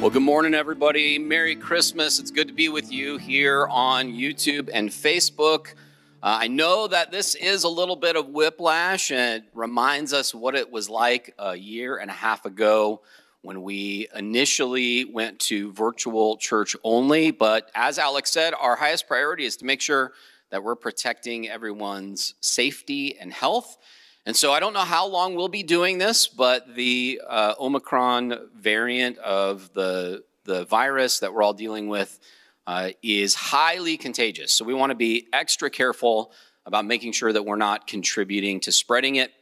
Well, good morning, everybody. Merry Christmas. It's good to be with you here on YouTube and Facebook. Uh, I know that this is a little bit of whiplash and it reminds us what it was like a year and a half ago when we initially went to virtual church only. But as Alex said, our highest priority is to make sure that we're protecting everyone's safety and health. And so I don't know how long we'll be doing this, but the uh, Omicron variant of the, the virus that we're all dealing with uh, is highly contagious. So we want to be extra careful about making sure that we're not contributing to spreading it.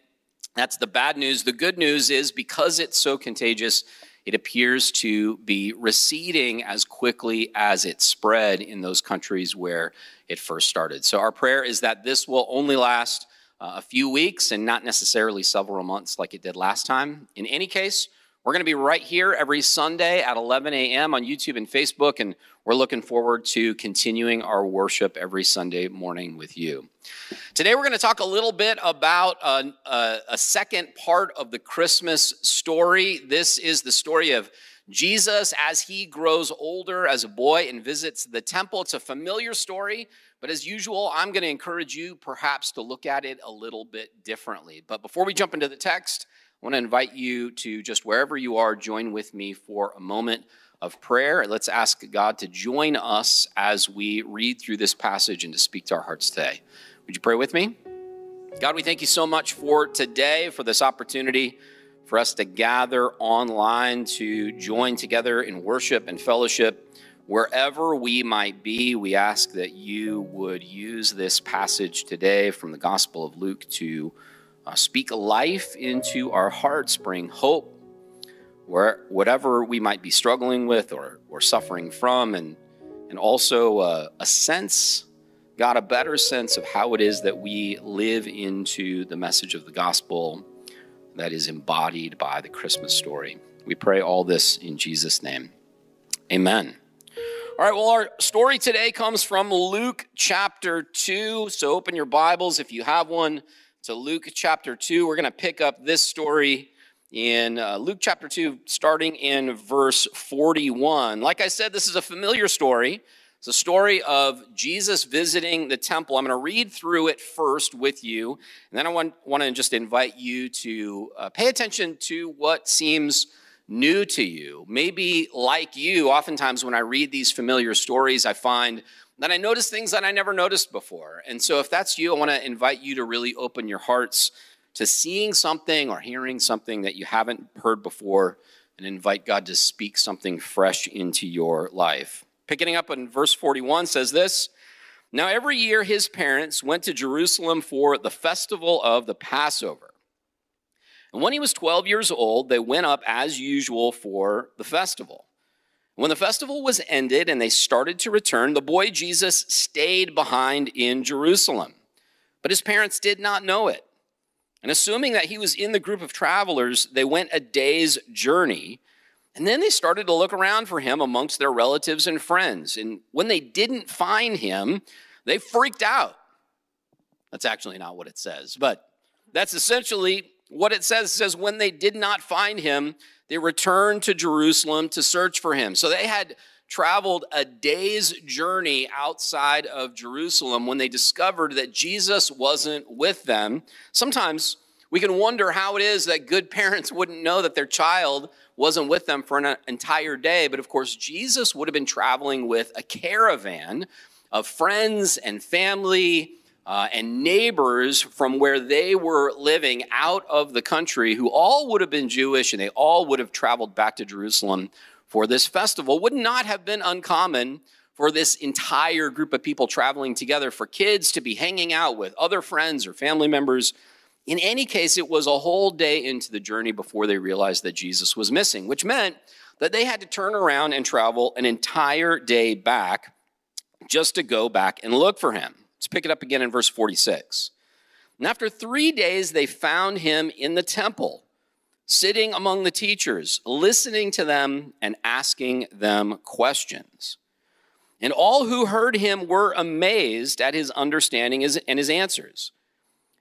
That's the bad news. The good news is because it's so contagious, it appears to be receding as quickly as it spread in those countries where it first started. So our prayer is that this will only last uh, a few weeks and not necessarily several months like it did last time. In any case, we're going to be right here every Sunday at 11 a.m. on YouTube and Facebook, and we're looking forward to continuing our worship every Sunday morning with you. Today, we're going to talk a little bit about a, a, a second part of the Christmas story. This is the story of Jesus as he grows older as a boy and visits the temple. It's a familiar story, but as usual, I'm going to encourage you perhaps to look at it a little bit differently. But before we jump into the text, I want to invite you to just wherever you are, join with me for a moment of prayer. Let's ask God to join us as we read through this passage and to speak to our hearts today. Would you pray with me? God, we thank you so much for today, for this opportunity for us to gather online, to join together in worship and fellowship. Wherever we might be, we ask that you would use this passage today from the Gospel of Luke to uh, speak life into our hearts, bring hope, where, whatever we might be struggling with or, or suffering from, and, and also uh, a sense, God, a better sense of how it is that we live into the message of the gospel that is embodied by the Christmas story. We pray all this in Jesus' name. Amen. All right, well, our story today comes from Luke chapter 2. So open your Bibles if you have one to Luke chapter 2. We're going to pick up this story in uh, Luke chapter 2, starting in verse 41. Like I said, this is a familiar story. It's a story of Jesus visiting the temple. I'm going to read through it first with you, and then I want, want to just invite you to uh, pay attention to what seems new to you. Maybe like you, oftentimes when I read these familiar stories, I find that I notice things that I never noticed before. And so if that's you, I want to invite you to really open your hearts to seeing something or hearing something that you haven't heard before and invite God to speak something fresh into your life. Picking up in verse 41 says this Now every year his parents went to Jerusalem for the festival of the Passover. And when he was 12 years old, they went up as usual for the festival. When the festival was ended and they started to return, the boy Jesus stayed behind in Jerusalem. But his parents did not know it. And assuming that he was in the group of travelers, they went a day's journey and then they started to look around for him amongst their relatives and friends. And when they didn't find him, they freaked out. That's actually not what it says, but that's essentially what it says. Says, when they did not find him, they returned to Jerusalem to search for him. So they had traveled a day's journey outside of Jerusalem when they discovered that Jesus wasn't with them. Sometimes we can wonder how it is that good parents wouldn't know that their child wasn't with them for an entire day. But of course, Jesus would have been traveling with a caravan of friends and family uh, and neighbors from where they were living out of the country who all would have been Jewish and they all would have traveled back to Jerusalem for this festival. Would not have been uncommon for this entire group of people traveling together for kids to be hanging out with other friends or family members in any case, it was a whole day into the journey before they realized that Jesus was missing, which meant that they had to turn around and travel an entire day back just to go back and look for him. Let's pick it up again in verse 46. And after three days, they found him in the temple, sitting among the teachers, listening to them and asking them questions. And all who heard him were amazed at his understanding and his answers.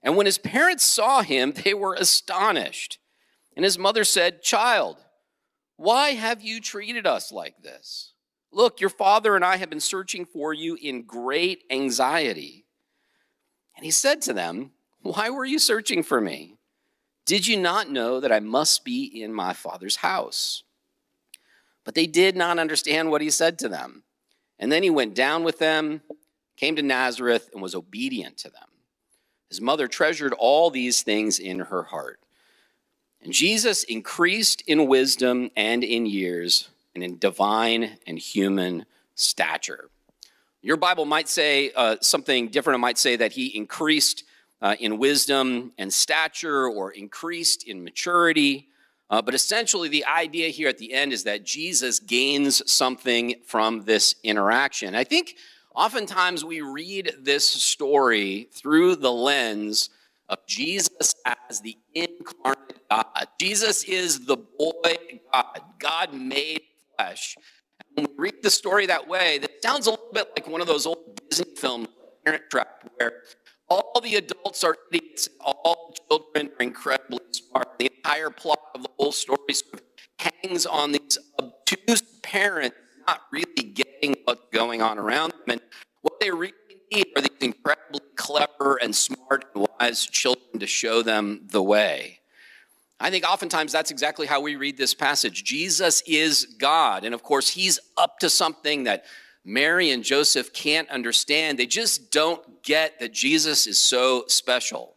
And when his parents saw him, they were astonished. And his mother said, Child, Why have you treated us like this? Look, your father and I have been searching for you in great anxiety. And he said to them, Why were you searching for me? Did you not know that I must be in my father's house? But they did not understand what he said to them. And then he went down with them, came to Nazareth, and was obedient to them. His mother treasured all these things in her heart. And Jesus increased in wisdom and in years, and in divine and human stature. Your Bible might say uh, something different. It might say that he increased uh, in wisdom and stature or increased in maturity. Uh, but essentially, the idea here at the end is that Jesus gains something from this interaction. I think oftentimes we read this story through the lens of Jesus as the incarnate God. Jesus is the boy God. God made flesh. And when we read the story that way, that sounds a little bit like one of those old Disney films, Parent Trap, where all the adults are idiots, all the children are incredibly smart. The entire plot of the whole story sort of hangs on these obtuse parents not really getting what's going on around them. And what they really need are these incredibly clever and smart and wise children to show them the way. I think oftentimes that's exactly how we read this passage. Jesus is God. And of course, he's up to something that Mary and Joseph can't understand. They just don't get that Jesus is so special.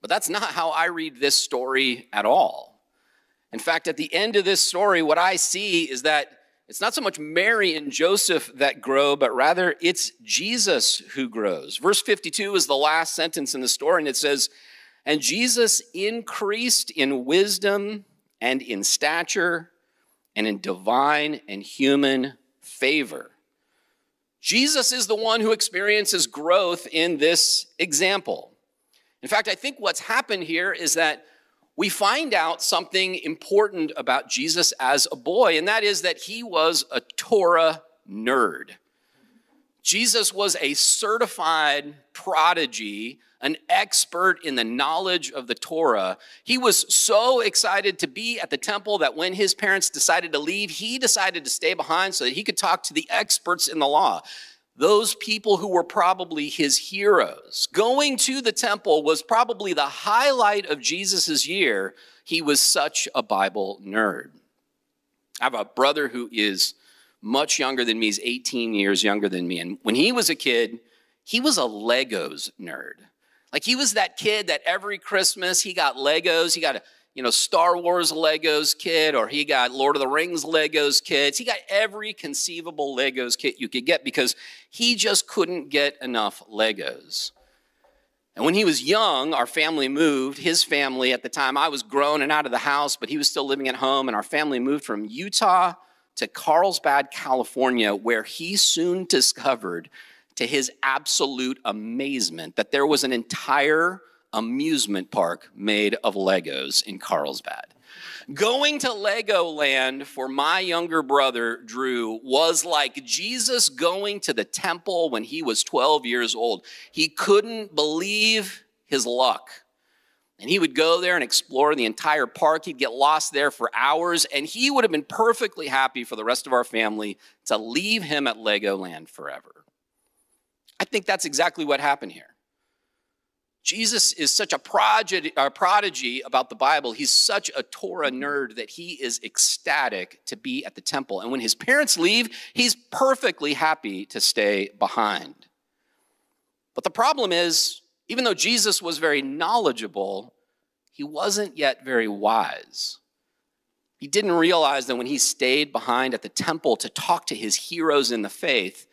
But that's not how I read this story at all. In fact, at the end of this story, what I see is that it's not so much Mary and Joseph that grow, but rather it's Jesus who grows. Verse 52 is the last sentence in the story, and it says, And Jesus increased in wisdom and in stature and in divine and human favor. Jesus is the one who experiences growth in this example. In fact, I think what's happened here is that we find out something important about Jesus as a boy, and that is that he was a Torah nerd. Jesus was a certified prodigy, an expert in the knowledge of the Torah. He was so excited to be at the temple that when his parents decided to leave, he decided to stay behind so that he could talk to the experts in the law those people who were probably his heroes. Going to the temple was probably the highlight of Jesus' year. He was such a Bible nerd. I have a brother who is much younger than me, he's 18 years younger than me. And when he was a kid, he was a Legos nerd. Like he was that kid that every Christmas he got Legos. He got a you know, Star Wars Legos kit, or he got Lord of the Rings Legos kits. He got every conceivable Legos kit you could get because he just couldn't get enough Legos. And when he was young, our family moved. His family at the time, I was grown and out of the house, but he was still living at home. And our family moved from Utah to Carlsbad, California, where he soon discovered, to his absolute amazement, that there was an entire amusement park made of Legos in Carlsbad. Going to Legoland for my younger brother, Drew, was like Jesus going to the temple when he was 12 years old. He couldn't believe his luck. And he would go there and explore the entire park. He'd get lost there for hours, and he would have been perfectly happy for the rest of our family to leave him at Legoland forever. I think that's exactly what happened here. Jesus is such a prodigy, about the Bible. He's such a Torah nerd that he is ecstatic to be at the temple. And when his parents leave, he's perfectly happy to stay behind. But the problem is, even though Jesus was very knowledgeable, he wasn't yet very wise. He didn't realize that when he stayed behind at the temple to talk to his heroes in the faith,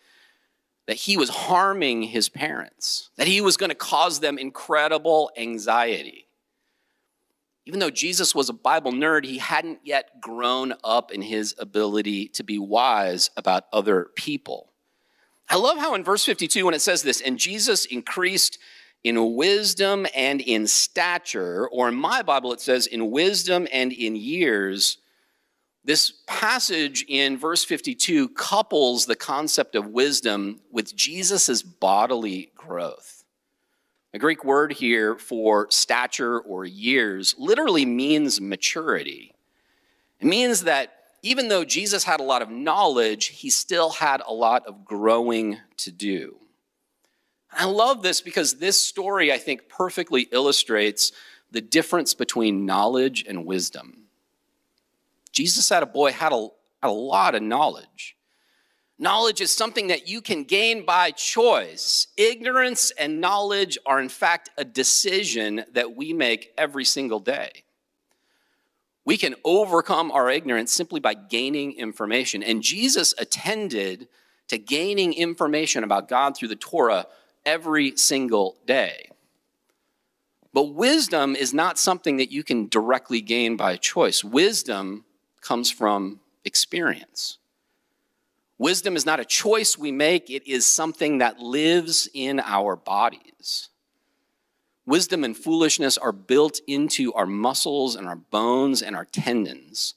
that he was harming his parents, that he was going to cause them incredible anxiety. Even though Jesus was a Bible nerd, he hadn't yet grown up in his ability to be wise about other people. I love how in verse 52, when it says this, and Jesus increased in wisdom and in stature, or in my Bible, it says in wisdom and in years, this passage in verse 52 couples the concept of wisdom with Jesus' bodily growth. The Greek word here for stature or years literally means maturity. It means that even though Jesus had a lot of knowledge, he still had a lot of growing to do. I love this because this story, I think, perfectly illustrates the difference between knowledge and wisdom. Jesus had a boy had a, had a lot of knowledge. Knowledge is something that you can gain by choice. Ignorance and knowledge are, in fact, a decision that we make every single day. We can overcome our ignorance simply by gaining information. And Jesus attended to gaining information about God through the Torah every single day. But wisdom is not something that you can directly gain by choice. Wisdom comes from experience. Wisdom is not a choice we make, it is something that lives in our bodies. Wisdom and foolishness are built into our muscles and our bones and our tendons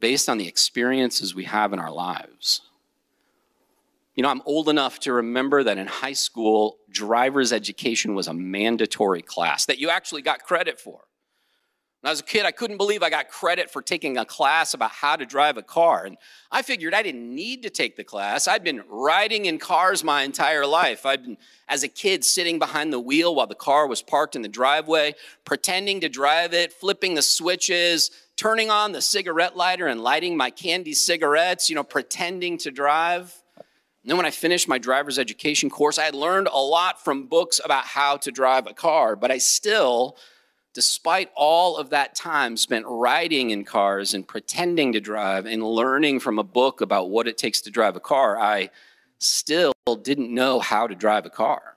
based on the experiences we have in our lives. You know, I'm old enough to remember that in high school, driver's education was a mandatory class that you actually got credit for. When I was a kid, I couldn't believe I got credit for taking a class about how to drive a car. And I figured I didn't need to take the class. I'd been riding in cars my entire life. I'd been, as a kid, sitting behind the wheel while the car was parked in the driveway, pretending to drive it, flipping the switches, turning on the cigarette lighter and lighting my candy cigarettes, you know, pretending to drive. And then when I finished my driver's education course, I had learned a lot from books about how to drive a car, but I still despite all of that time spent riding in cars and pretending to drive and learning from a book about what it takes to drive a car, I still didn't know how to drive a car.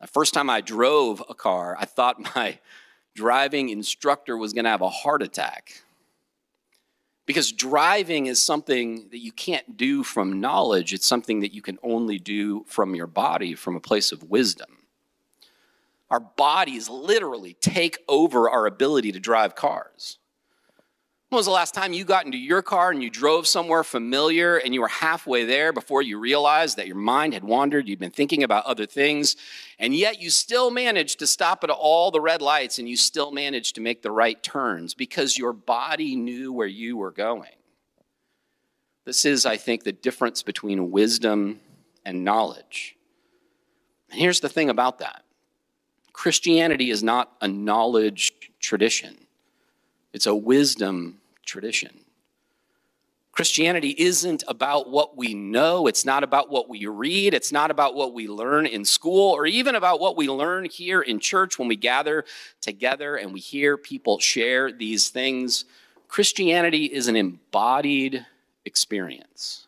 The first time I drove a car, I thought my driving instructor was going to have a heart attack. Because driving is something that you can't do from knowledge, it's something that you can only do from your body, from a place of wisdom our bodies literally take over our ability to drive cars. When was the last time you got into your car and you drove somewhere familiar and you were halfway there before you realized that your mind had wandered, you'd been thinking about other things, and yet you still managed to stop at all the red lights and you still managed to make the right turns because your body knew where you were going? This is, I think, the difference between wisdom and knowledge. And here's the thing about that Christianity is not a knowledge tradition, it's a wisdom tradition. Christianity isn't about what we know. It's not about what we read. It's not about what we learn in school or even about what we learn here in church when we gather together and we hear people share these things. Christianity is an embodied experience.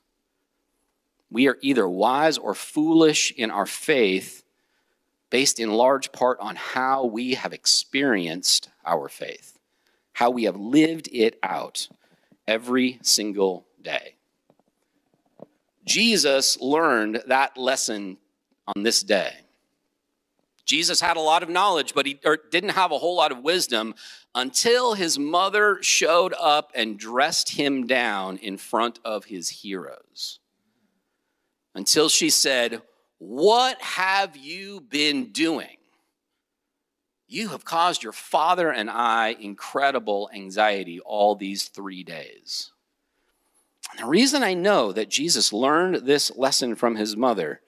We are either wise or foolish in our faith based in large part on how we have experienced our faith, how we have lived it out every single day. Jesus learned that lesson on this day. Jesus had a lot of knowledge, but he didn't have a whole lot of wisdom until his mother showed up and dressed him down in front of his heroes. Until she said, what have you been doing? You have caused your father and I incredible anxiety all these three days. And the reason I know that Jesus learned this lesson from his mother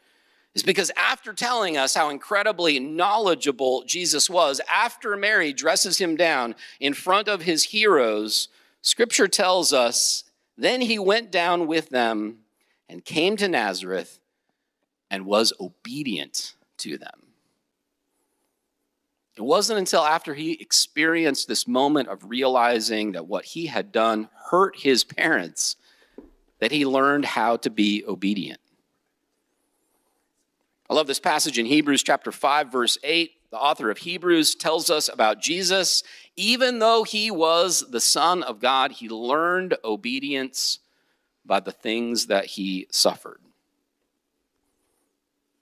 is because after telling us how incredibly knowledgeable Jesus was, after Mary dresses him down in front of his heroes, scripture tells us then he went down with them and came to Nazareth and was obedient to them. It wasn't until after he experienced this moment of realizing that what he had done hurt his parents that he learned how to be obedient. I love this passage in Hebrews chapter 5 verse 8. The author of Hebrews tells us about Jesus. Even though he was the son of God, he learned obedience by the things that he suffered.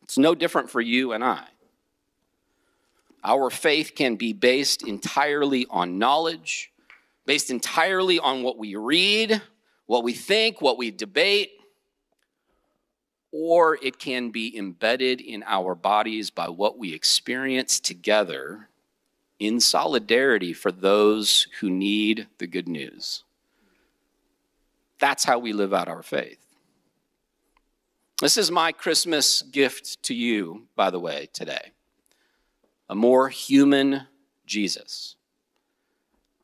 It's no different for you and I. Our faith can be based entirely on knowledge, based entirely on what we read, what we think, what we debate, or it can be embedded in our bodies by what we experience together in solidarity for those who need the good news. That's how we live out our faith. This is my Christmas gift to you, by the way, today. A more human Jesus.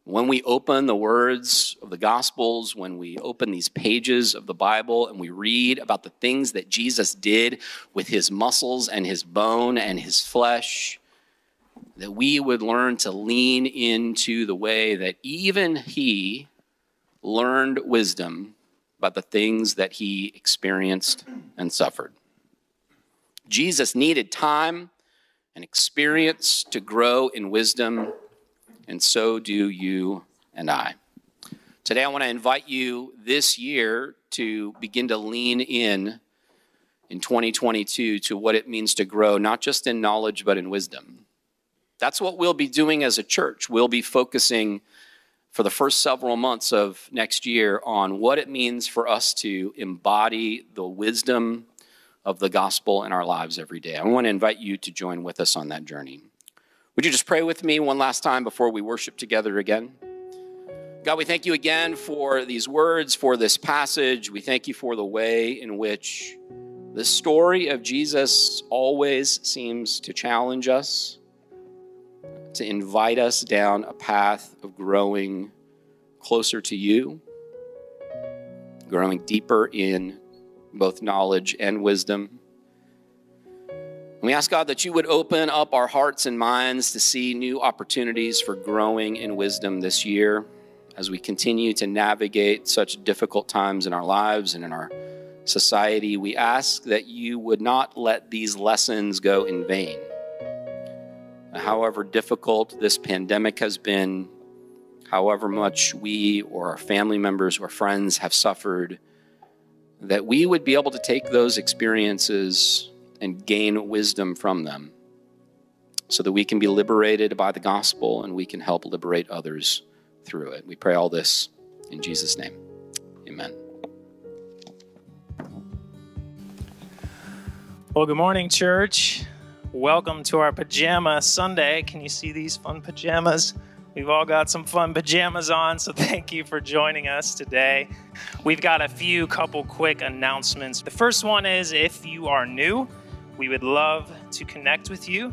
When we open the words of the Gospels, when we open these pages of the Bible and we read about the things that Jesus did with his muscles and his bone and his flesh, that we would learn to lean into the way that even he learned wisdom about the things that he experienced and suffered. Jesus needed time and experience to grow in wisdom, and so do you and I. Today, I want to invite you this year to begin to lean in in 2022 to what it means to grow, not just in knowledge, but in wisdom. That's what we'll be doing as a church. We'll be focusing for the first several months of next year on what it means for us to embody the wisdom of the gospel in our lives every day. I want to invite you to join with us on that journey. Would you just pray with me one last time before we worship together again? God, we thank you again for these words, for this passage. We thank you for the way in which the story of Jesus always seems to challenge us to invite us down a path of growing closer to you, growing deeper in both knowledge and wisdom. We ask God that you would open up our hearts and minds to see new opportunities for growing in wisdom this year as we continue to navigate such difficult times in our lives and in our society. We ask that you would not let these lessons go in vain however difficult this pandemic has been, however much we or our family members or friends have suffered, that we would be able to take those experiences and gain wisdom from them so that we can be liberated by the gospel and we can help liberate others through it. We pray all this in Jesus' name. Amen. Well, good morning, church. Welcome to our Pajama Sunday. Can you see these fun pajamas? We've all got some fun pajamas on, so thank you for joining us today. We've got a few couple quick announcements. The first one is if you are new, we would love to connect with you.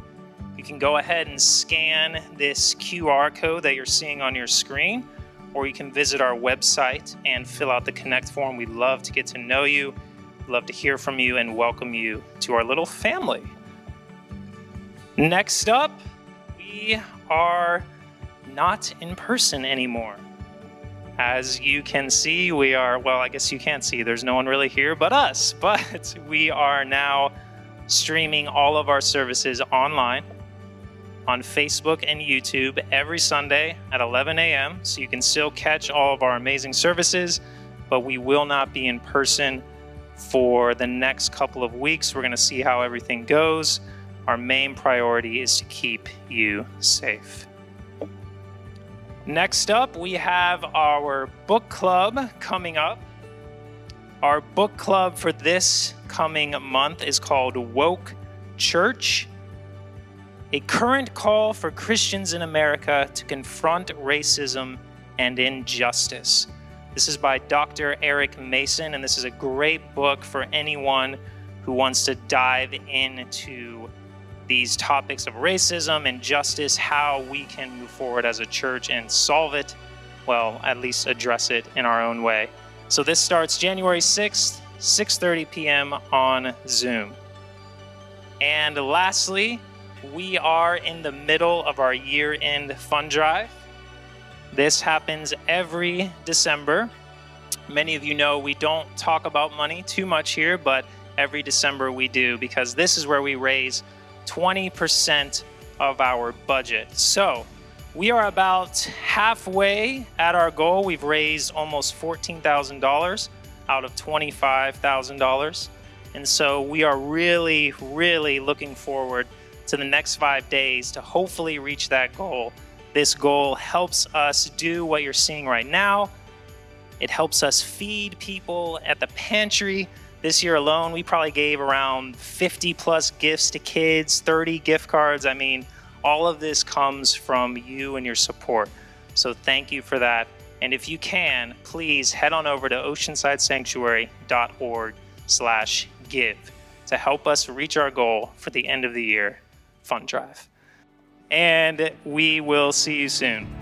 You can go ahead and scan this QR code that you're seeing on your screen, or you can visit our website and fill out the Connect form. We'd love to get to know you, love to hear from you, and welcome you to our little family. Next up, we are not in person anymore. As you can see, we are, well, I guess you can't see, there's no one really here but us, but we are now streaming all of our services online on Facebook and YouTube every Sunday at 11 a.m. So you can still catch all of our amazing services, but we will not be in person for the next couple of weeks. We're going to see how everything goes our main priority is to keep you safe. Next up, we have our book club coming up. Our book club for this coming month is called Woke Church, a current call for Christians in America to confront racism and injustice. This is by Dr. Eric Mason, and this is a great book for anyone who wants to dive into these topics of racism and justice, how we can move forward as a church and solve it, well, at least address it in our own way. So this starts January 6th, 6:30 p.m. on Zoom. And lastly, we are in the middle of our year-end fund drive. This happens every December. Many of you know we don't talk about money too much here, but every December we do because this is where we raise 20% of our budget. So we are about halfway at our goal. We've raised almost $14,000 out of $25,000. And so we are really, really looking forward to the next five days to hopefully reach that goal. This goal helps us do what you're seeing right now. It helps us feed people at the pantry this year alone, we probably gave around 50 plus gifts to kids, 30 gift cards. I mean, all of this comes from you and your support. So thank you for that. And if you can, please head on over to oceansidesanctuary.org slash give to help us reach our goal for the end of the year fund drive. And we will see you soon.